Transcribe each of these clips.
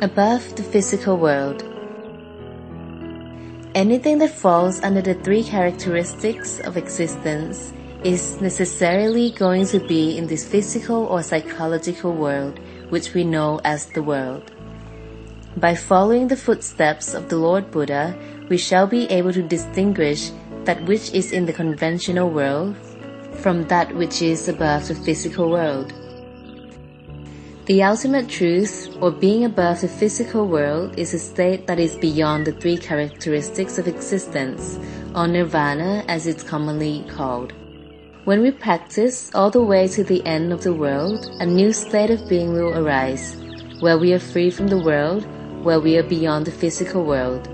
Above the physical world. Anything that falls under the three characteristics of existence is necessarily going to be in this physical or psychological world, which we know as the world. By following the footsteps of the Lord Buddha, we shall be able to distinguish that which is in the conventional world from that which is above the physical world. The ultimate truth, or being above the physical world, is a state that is beyond the three characteristics of existence, or nirvana as it's commonly called. When we practice all the way to the end of the world, a new state of being will arise, where we are free from the world, where we are beyond the physical world.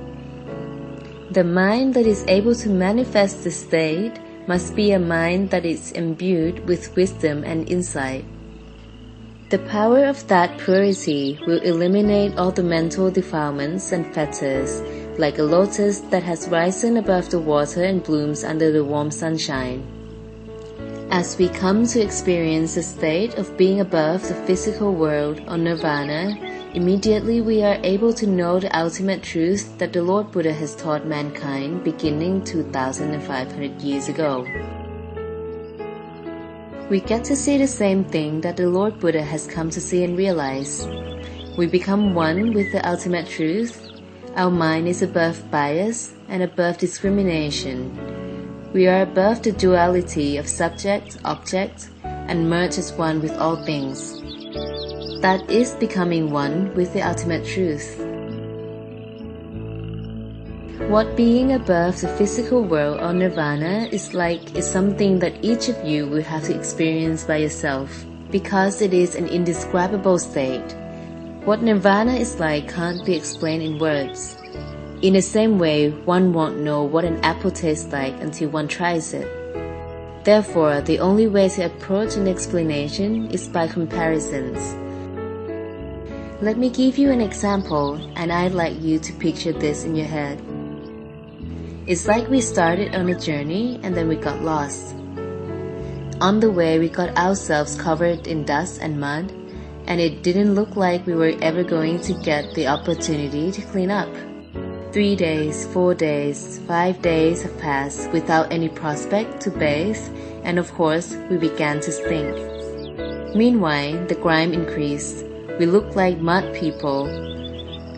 The mind that is able to manifest this state must be a mind that is imbued with wisdom and insight. The power of that purity will eliminate all the mental defilements and fetters, like a lotus that has risen above the water and blooms under the warm sunshine. As we come to experience the state of being above the physical world or nirvana, immediately we are able to know the ultimate truth that the Lord Buddha has taught mankind beginning 2500 years ago we get to see the same thing that the Lord Buddha has come to see and realize. We become one with the ultimate truth. Our mind is above bias and above discrimination. We are above the duality of subject, object, and merge as one with all things. That is becoming one with the ultimate truth. What being above the physical world or nirvana is like is something that each of you will have to experience by yourself, because it is an indescribable state. What nirvana is like can't be explained in words. In the same way, one won't know what an apple tastes like until one tries it. Therefore, the only way to approach an explanation is by comparisons. Let me give you an example, and I'd like you to picture this in your head. It's like we started on a journey and then we got lost. On the way, we got ourselves covered in dust and mud, and it didn't look like we were ever going to get the opportunity to clean up. Three days, four days, five days have passed without any prospect to bathe, and of course, we began to stink. Meanwhile, the grime increased. We looked like mud people,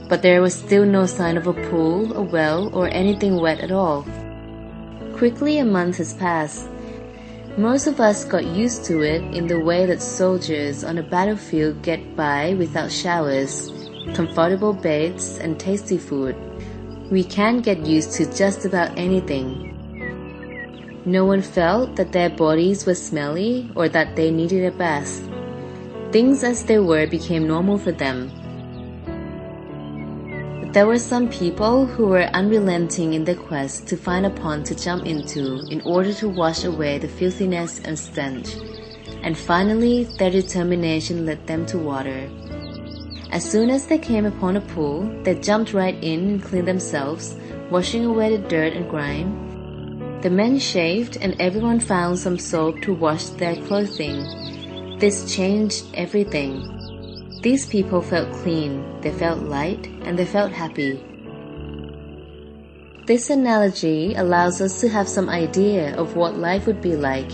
but there was still no sign of a pool, a well, or anything wet at all. Quickly a month has passed. Most of us got used to it in the way that soldiers on a battlefield get by without showers, comfortable beds, and tasty food. We can get used to just about anything. No one felt that their bodies were smelly or that they needed a bath. Things as they were became normal for them. There were some people who were unrelenting in their quest to find a pond to jump into in order to wash away the filthiness and stench. And finally, their determination led them to water. As soon as they came upon a pool, they jumped right in and cleaned themselves, washing away the dirt and grime. The men shaved and everyone found some soap to wash their clothing. This changed everything. These people felt clean, they felt light, and they felt happy. This analogy allows us to have some idea of what life would be like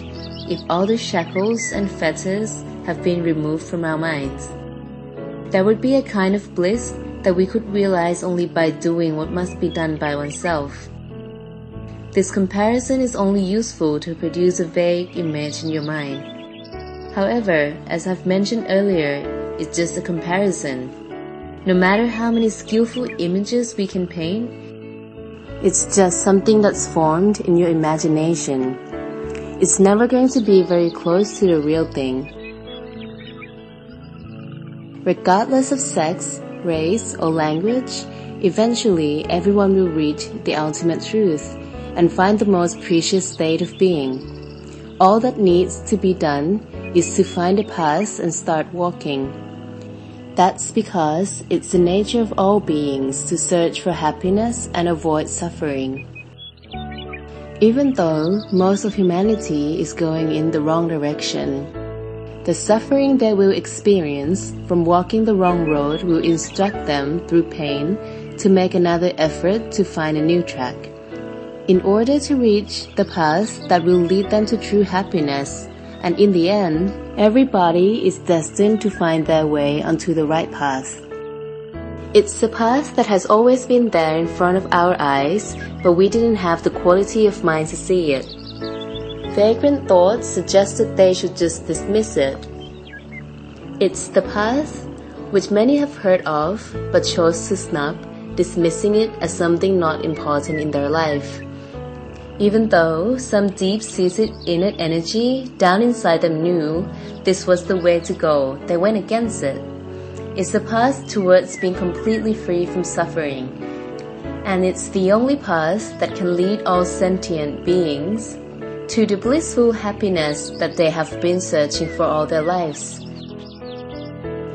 if all the shackles and fetters have been removed from our minds. There would be a kind of bliss that we could realize only by doing what must be done by oneself. This comparison is only useful to produce a vague image in your mind. However, as I've mentioned earlier, it's just a comparison. No matter how many skillful images we can paint, it's just something that's formed in your imagination. It's never going to be very close to the real thing. Regardless of sex, race, or language, eventually everyone will reach the ultimate truth and find the most precious state of being. All that needs to be done is to find a path and start walking. That's because it's the nature of all beings to search for happiness and avoid suffering. Even though most of humanity is going in the wrong direction, The suffering they will experience from walking the wrong road will instruct them through pain to make another effort to find a new track. In order to reach the path that will lead them to true happiness, and in the end, everybody is destined to find their way onto the right path. It's the path that has always been there in front of our eyes, but we didn't have the quality of mind to see it. Vagrant thoughts suggested they should just dismiss it. It's the path which many have heard of but chose to snub, dismissing it as something not important in their life. Even though some deep-seated inner energy down inside them knew this was the way to go, they went against it. It's the path towards being completely free from suffering. And it's the only path that can lead all sentient beings to the blissful happiness that they have been searching for all their lives.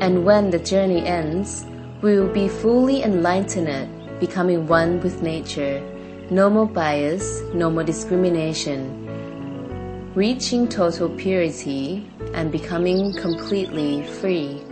And when the journey ends, we will be fully enlightened, becoming one with nature, no more bias, no more discrimination, reaching total purity and becoming completely free.